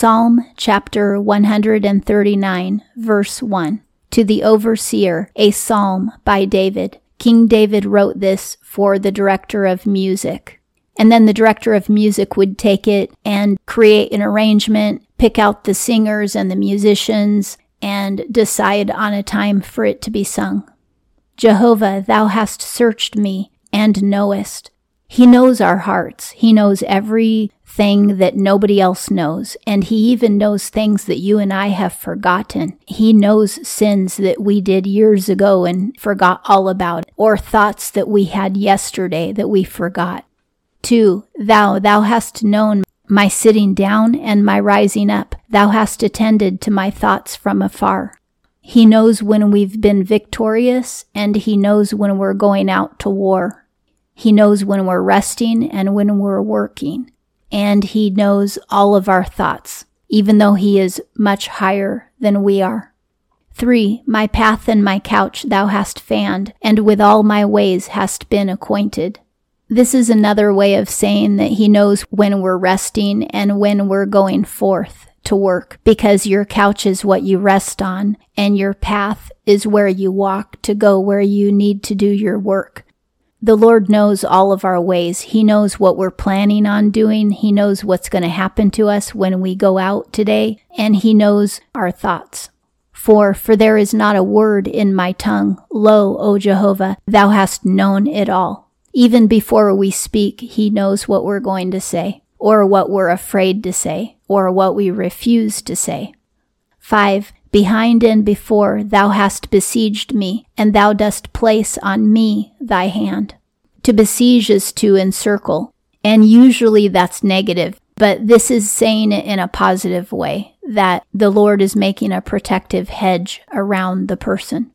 Psalm chapter 139, verse 1. To the overseer, a psalm by David. King David wrote this for the director of music. And then the director of music would take it and create an arrangement, pick out the singers and the musicians, and decide on a time for it to be sung. Jehovah, thou hast searched me and knowest. He knows our hearts. He knows everything that nobody else knows. And He even knows things that you and I have forgotten. He knows sins that we did years ago and forgot all about, or thoughts that we had yesterday that we forgot. Two, thou, thou hast known my sitting down and my rising up. Thou hast attended to my thoughts from afar. He knows when we've been victorious and he knows when we're going out to war. He knows when we're resting and when we're working. And He knows all of our thoughts, even though He is much higher than we are. 3. My path and my couch thou hast fanned, and with all my ways hast been acquainted. This is another way of saying that He knows when we're resting and when we're going forth to work, because your couch is what you rest on, and your path is where you walk to go where you need to do your work. The Lord knows all of our ways. He knows what we're planning on doing. He knows what's going to happen to us when we go out today, and He knows our thoughts. For, for there is not a word in my tongue. Lo, O Jehovah, thou hast known it all. Even before we speak, He knows what we're going to say, or what we're afraid to say, or what we refuse to say. 5. Behind and before thou hast besieged me, and thou dost place on me thy hand. To besiege is to encircle, and usually that's negative, but this is saying it in a positive way, that the Lord is making a protective hedge around the person.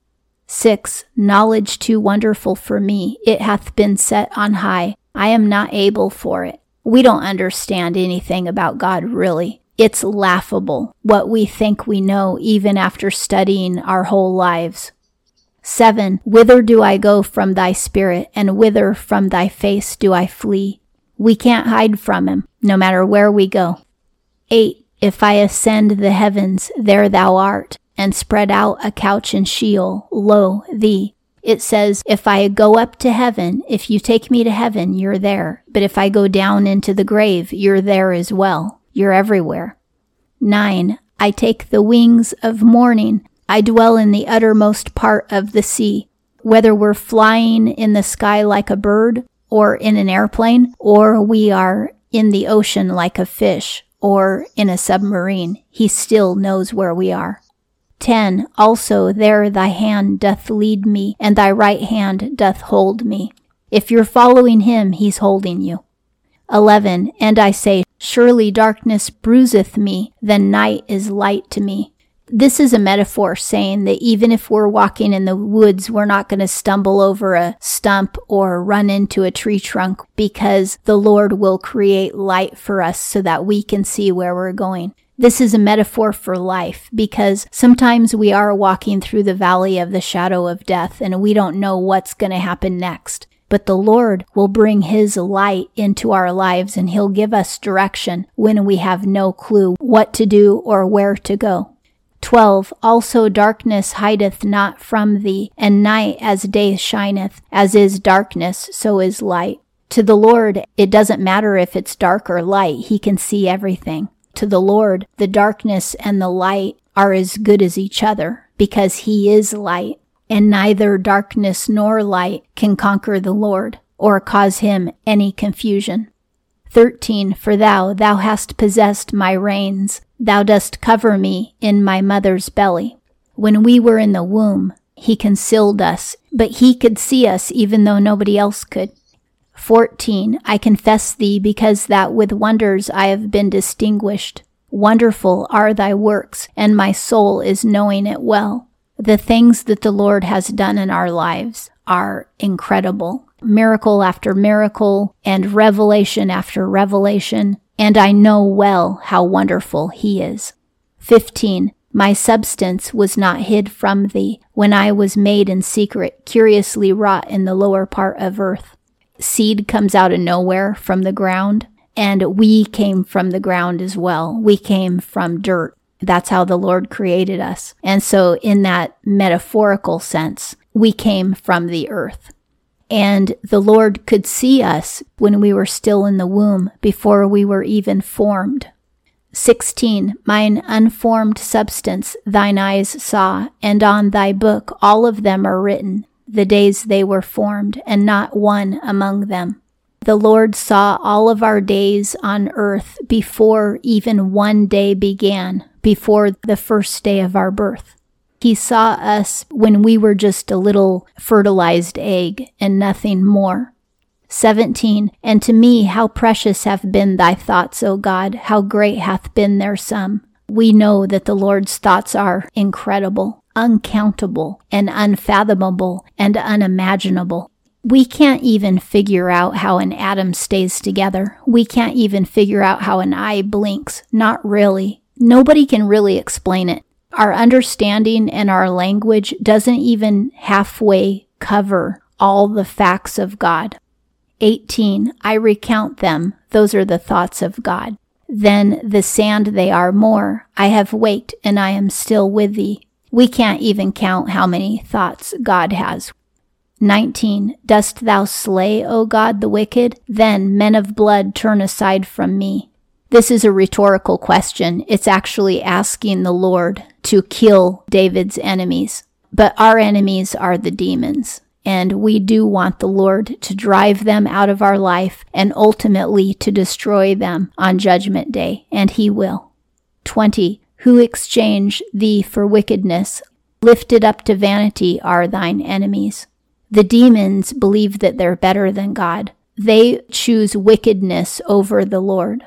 6. Knowledge too wonderful for me, it hath been set on high. I am not able for it. We don't understand anything about God really. It's laughable what we think we know even after studying our whole lives. 7. Whither do I go from thy spirit, and whither from thy face do I flee? We can't hide from him, no matter where we go. 8. If I ascend the heavens, there thou art, and spread out a couch in Sheol, lo, thee. It says, if I go up to heaven, if you take me to heaven, you're there. But if I go down into the grave, you're there as well. You're everywhere. 9. I take the wings of morning. I dwell in the uttermost part of the sea. Whether we're flying in the sky like a bird, or in an airplane, or we are in the ocean like a fish, or in a submarine, he still knows where we are. 10. Also there thy hand doth lead me, and thy right hand doth hold me. If you're following him, he's holding you. 11. And I say, Surely darkness bruiseth me, then night is light to me. This is a metaphor saying that even if we're walking in the woods, we're not going to stumble over a stump or run into a tree trunk because the Lord will create light for us so that we can see where we're going. This is a metaphor for life because sometimes we are walking through the valley of the shadow of death and we don't know what's going to happen next but the Lord will bring His light into our lives and He'll give us direction when we have no clue what to do or where to go. 12. Also darkness hideth not from thee, and night as day shineth, as is darkness, so is light. To the Lord, it doesn't matter if it's dark or light, He can see everything. To the Lord, the darkness and the light are as good as each other, because He is light and neither darkness nor light can conquer the Lord or cause him any confusion. 13. For thou, thou hast possessed my reins. Thou dost cover me in my mother's belly. When we were in the womb, he concealed us, but he could see us even though nobody else could. 14. I confess thee because that with wonders I have been distinguished. Wonderful are thy works, and my soul is knowing it well. The things that the Lord has done in our lives are incredible. Miracle after miracle and revelation after revelation. And I know well how wonderful he is. 15. My substance was not hid from thee when I was made in secret, curiously wrought in the lower part of earth. Seed comes out of nowhere from the ground, And we came from the ground as well. We came from dirt. That's how the Lord created us. And so, in that metaphorical sense, we came from the earth. And the Lord could see us when we were still in the womb before we were even formed. 16. Mine unformed substance thine eyes saw, and on thy book all of them are written, the days they were formed, and not one among them. The Lord saw all of our days on earth before even one day began, before the first day of our birth. He saw us when we were just a little fertilized egg and nothing more. 17. And to me, how precious have been thy thoughts, O God, how great hath been their sum. We know that the Lord's thoughts are incredible, uncountable, and unfathomable, and unimaginable. We can't even figure out how an atom stays together. We can't even figure out how an eye blinks. Not really. Nobody can really explain it. Our understanding and our language doesn't even halfway cover all the facts of God. 18. I recount them. Those are the thoughts of God. Then the sand they are more. I have waked and I am still with thee. We can't even count how many thoughts God has. 19. Dost thou slay, O God, the wicked? Then, men of blood, turn aside from me. This is a rhetorical question. It's actually asking the Lord to kill David's enemies. But our enemies are the demons and we do want the Lord to drive them out of our life and ultimately to destroy them on Judgment Day, and He will. 20. Who exchange thee for wickedness, lifted up to vanity are thine enemies. The demons believe that they're better than God. They choose wickedness over the Lord.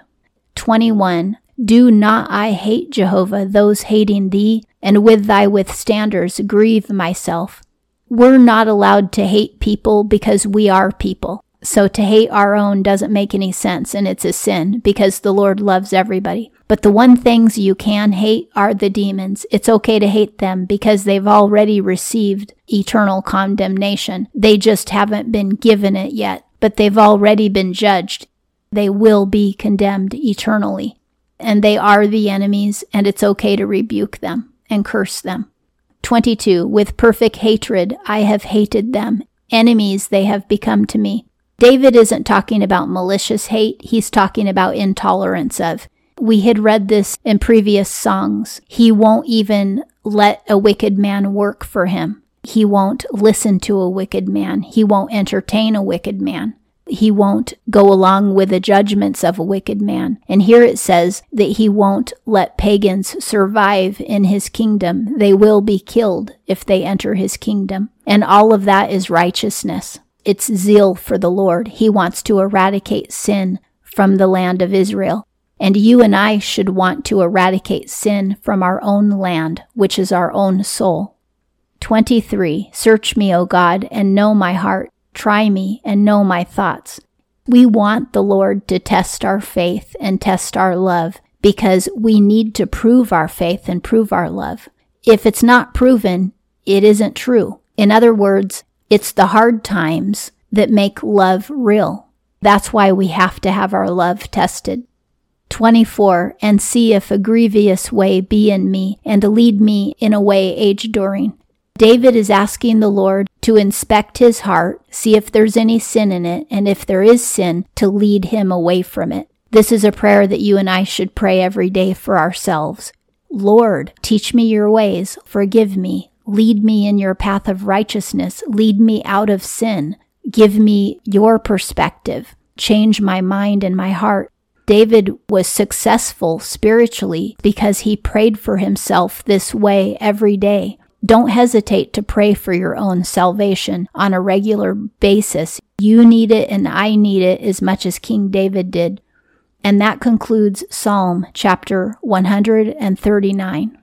21. Do not I hate Jehovah, those hating thee, and with thy withstanders grieve myself we're not allowed to hate people because we are people. So to hate our own doesn't make any sense and it's a sin because the Lord loves everybody. But the one things you can hate are the demons. It's okay to hate them because they've already received eternal condemnation. They just haven't been given it yet, but they've already been judged. They will be condemned eternally. And they are the enemies and it's okay to rebuke them and curse them. 22. With perfect hatred I have hated them. Enemies they have become to me. David isn't talking about malicious hate, he's talking about intolerance of. We had read this in previous songs. He won't even let a wicked man work for him. He won't listen to a wicked man. He won't entertain a wicked man he won't go along with the judgments of a wicked man. And here it says that he won't let pagans survive in his kingdom. They will be killed if they enter his kingdom. And all of that is righteousness. It's zeal for the Lord. He wants to eradicate sin from the land of Israel. And you and I should want to eradicate sin from our own land, which is our own soul. 23. Search me, O God, and know my heart Try me and know my thoughts. We want the Lord to test our faith and test our love because we need to prove our faith and prove our love. If it's not proven, it isn't true. In other words, it's the hard times that make love real. That's why we have to have our love tested. 24. And see if a grievous way be in me, and lead me in a way age during. David is asking the Lord to inspect his heart, see if there's any sin in it, and if there is sin, to lead him away from it. This is a prayer that you and I should pray every day for ourselves. Lord, teach me your ways, forgive me, lead me in your path of righteousness, lead me out of sin, give me your perspective, change my mind and my heart. David was successful spiritually because he prayed for himself this way every day. Don't hesitate to pray for your own salvation on a regular basis. You need it and I need it as much as King David did. And that concludes Psalm chapter 139.